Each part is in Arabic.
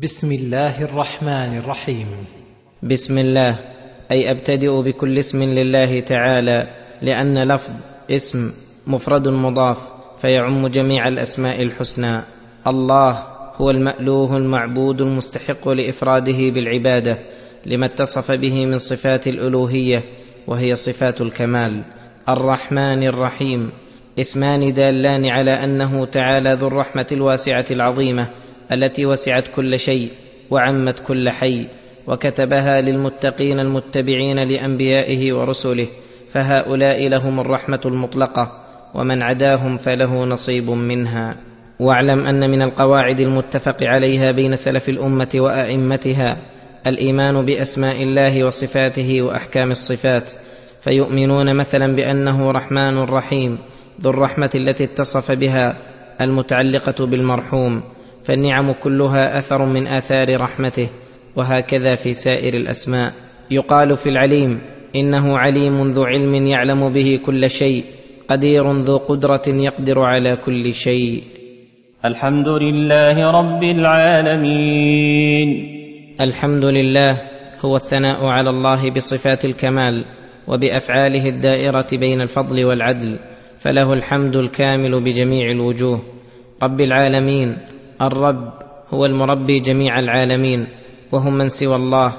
بسم الله الرحمن الرحيم. بسم الله. أي أبتدئ بكل اسم لله تعالى لأن لفظ اسم مفرد مضاف فيعم جميع الأسماء الحسنى. الله هو المألوه المعبود المستحق لإفراده بالعبادة لما اتصف به من صفات الألوهية وهي صفات الكمال. الرحمن الرحيم. اسمان دالان على أنه تعالى ذو الرحمة الواسعة العظيمة التي وسعت كل شيء وعمت كل حي وكتبها للمتقين المتبعين لأنبيائه ورسله فهؤلاء لهم الرحمة المطلقة ومن عداهم فله نصيب منها. واعلم أن من القواعد المتفق عليها بين سلف الأمة وأئمتها الإيمان بأسماء الله وصفاته وأحكام الصفات فيؤمنون مثلا بأنه رحمن رحيم ذو الرحمة التي اتصف بها المتعلقة بالمرحوم. فالنعم كلها أثر من آثار رحمته وهكذا في سائر الأسماء. يقال في العليم إنه عليم ذو علم يعلم به كل شيء قدير ذو قدرة يقدر على كل شيء. الحمد لله رب العالمين. الحمد لله هو الثناء على الله بصفات الكمال وبأفعاله الدائرة بين الفضل والعدل فله الحمد الكامل بجميع الوجوه. رب العالمين الرب هو المربي جميع العالمين وهم من سوى الله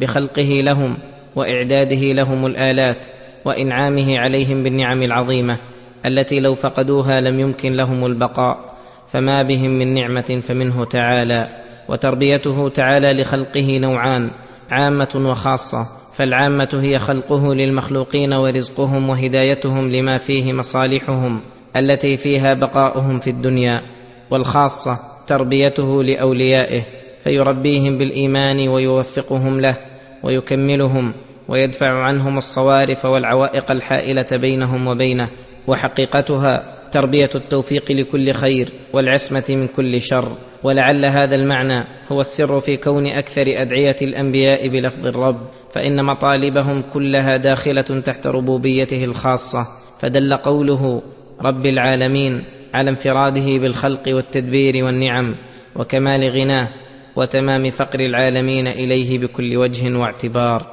بخلقه لهم وإعداده لهم الآلات وإنعامه عليهم بالنعم العظيمة التي لو فقدوها لم يمكن لهم البقاء فما بهم من نعمة فمنه تعالى وتربيته تعالى لخلقه نوعان عامة وخاصة فالعامة هي خلقه للمخلوقين ورزقهم وهدايتهم لما فيه مصالحهم التي فيها بقاؤهم في الدنيا والخاصة تربيته لأوليائه فيربيهم بالإيمان ويوفقهم له ويكملهم ويدفع عنهم الصوارف والعوائق الحائلة بينهم وبينه وحقيقتها تربية التوفيق لكل خير والعصمة من كل شر. ولعل هذا المعنى هو السر في كون أكثر أدعية الأنبياء بلفظ الرب فإن مطالبهم كلها داخلة تحت ربوبيته الخاصة. فدل قوله رب العالمين على انفراده بالخلق والتدبير والنعم وكمال غناه وتمام فقر العالمين إليه بكل وجه واعتبار.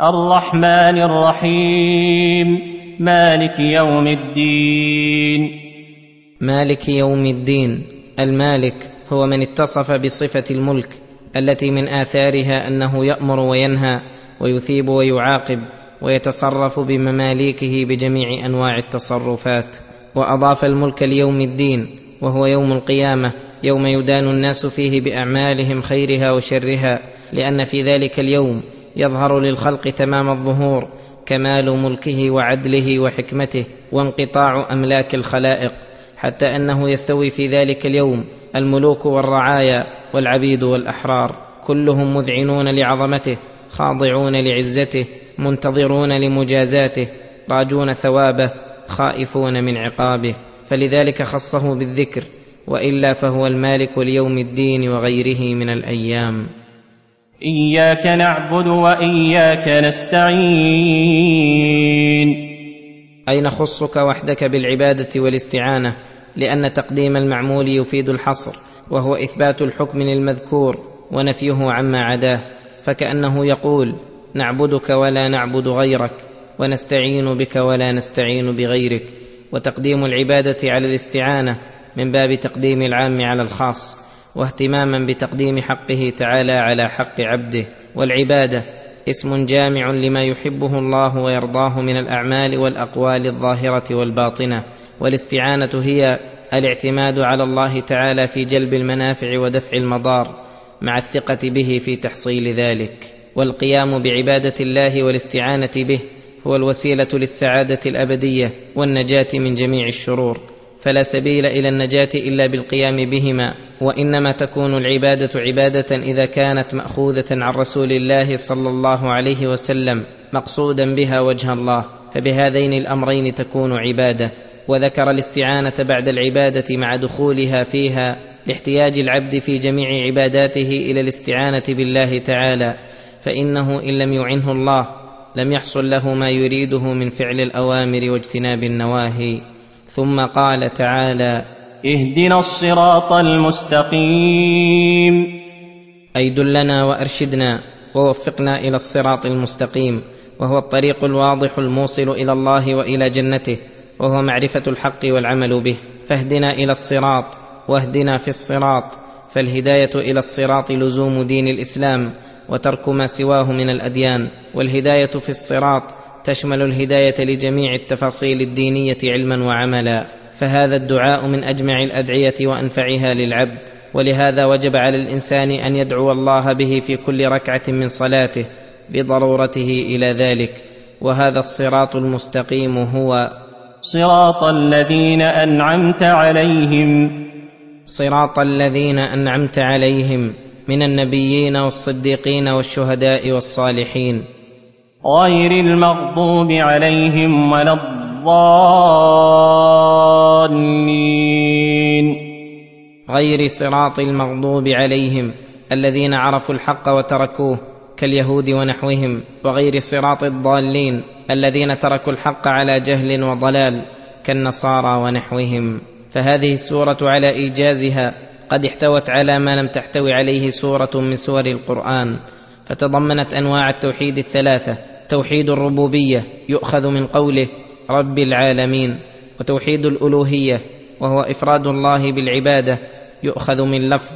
الرحمن الرحيم. مالك يوم الدين. مالك يوم الدين. المالك هو من اتصف بصفة الملك التي من آثارها أنه يأمر وينهى ويثيب ويعاقب ويتصرف بمماليكه بجميع أنواع التصرفات. وأضاف الملك ليوم الدين وهو يوم القيامة يوم يدان الناس فيه بأعمالهم خيرها وشرها لأن في ذلك اليوم يظهر للخلق تمام الظهور كمال ملكه وعدله وحكمته وانقطاع أملاك الخلائق حتى أنه يستوي في ذلك اليوم الملوك والرعايا والعبيد والأحرار كلهم مذعنون لعظمته خاضعون لعزته منتظرون لمجازاته راجون ثوابه خائفون من عقابه فلذلك خصه بالذكر وإلا فهو المالك ليوم الدين وغيره من الأيام. إياك نعبد وإياك نستعين. اي نخصك وحدك بالعبادة والاستعانة؟ لأن تقديم المعمول يفيد الحصر وهو إثبات الحكم للمذكور ونفيه عما عداه فكأنه يقول نعبدك ولا نعبد غيرك. ونستعين بك ولا نستعين بغيرك. وتقديم العبادة على الاستعانة من باب تقديم العام على الخاص واهتماما بتقديم حقه تعالى على حق عبده. والعبادة اسم جامع لما يحبه الله ويرضاه من الأعمال والأقوال الظاهرة والباطنة. والاستعانة هي الاعتماد على الله تعالى في جلب المنافع ودفع المضار مع الثقة به في تحصيل ذلك. والقيام بعبادة الله والاستعانة به هو الوسيلة للسعادة الأبدية والنجاة من جميع الشرور. فلا سبيل إلى النجاة إلا بالقيام بهما وإنما تكون العبادة عبادة إذا كانت مأخوذة عن رسول الله صلى الله عليه وسلم مقصودا بها وجه الله. فبهذين الأمرين تكون عبادة. وذكر الاستعانة بعد العبادة مع دخولها فيها لاحتياج العبد في جميع عباداته إلى الاستعانة بالله تعالى. فإنه إن لم يعنه الله لم يحصل له ما يريده من فعل الأوامر واجتناب النواهي. ثم قال تعالى اهدنا الصراط المستقيم. أي دلنا وأرشدنا ووفقنا إلى الصراط المستقيم وهو الطريق الواضح الموصل إلى الله وإلى جنته وهو معرفة الحق والعمل به. فاهدنا إلى الصراط واهدنا في الصراط. فالهداية إلى الصراط لزوم دين الإسلام. وترك ما سواه من الأديان والهداية في الصراط تشمل الهداية لجميع التفاصيل الدينية علما وعملا. فهذا الدعاء من أجمع الأدعية وأنفعها للعبد. ولهذا وجب على الإنسان أن يدعو الله به في كل ركعة من صلاته بضرورته إلى ذلك. وهذا الصراط المستقيم هو صراط الذين أنعمت عليهم. صراط الذين أنعمت عليهم. من النبيين والصديقين والشهداء والصالحين. غير المغضوب عليهم ولا الضالين. غير صراط المغضوب عليهم الذين عرفوا الحق وتركوه كاليهود ونحوهم وغير صراط الضالين الذين تركوا الحق على جهل وضلال كالنصارى ونحوهم. فهذه السورة على إيجازها قد احتوت على ما لم تحتوي عليه سورة من سور القرآن فتضمنت أنواع التوحيد الثلاثة توحيد الربوبية يؤخذ من قوله رب العالمين وتوحيد الألوهية وهو إفراد الله بالعبادة يؤخذ من لفظ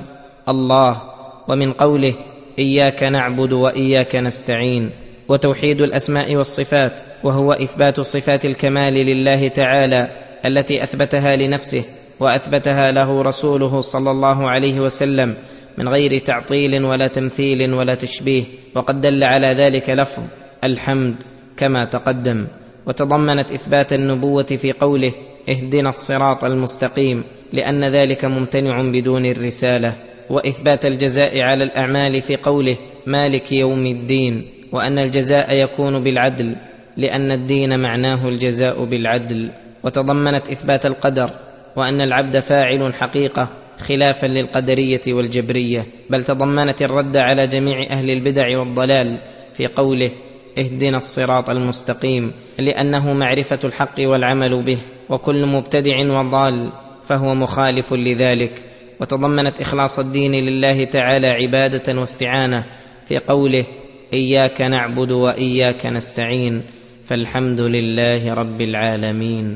الله ومن قوله إياك نعبد وإياك نستعين وتوحيد الأسماء والصفات وهو إثبات صفات الكمال لله تعالى التي أثبتها لنفسه وأثبتها له رسوله صلى الله عليه وسلم من غير تعطيل ولا تمثيل ولا تشبيه وقد دل على ذلك لفظ الحمد كما تقدم. وتضمنت إثبات النبوة في قوله اهدنا الصراط المستقيم لأن ذلك ممتنع بدون الرسالة. وإثبات الجزاء على الأعمال في قوله مالك يوم الدين وأن الجزاء يكون بالعدل لأن الدين معناه الجزاء بالعدل. وتضمنت إثبات القدر وأن العبد فاعل حقيقة خلافا للقدرية والجبرية بل تضمنت الرد على جميع أهل البدع والضلال في قوله اهدنا الصراط المستقيم لأنه معرفة الحق والعمل به وكل مبتدع وضال فهو مخالف لذلك. وتضمنت إخلاص الدين لله تعالى عبادة واستعانة في قوله إياك نعبد وإياك نستعين فالحمد لله رب العالمين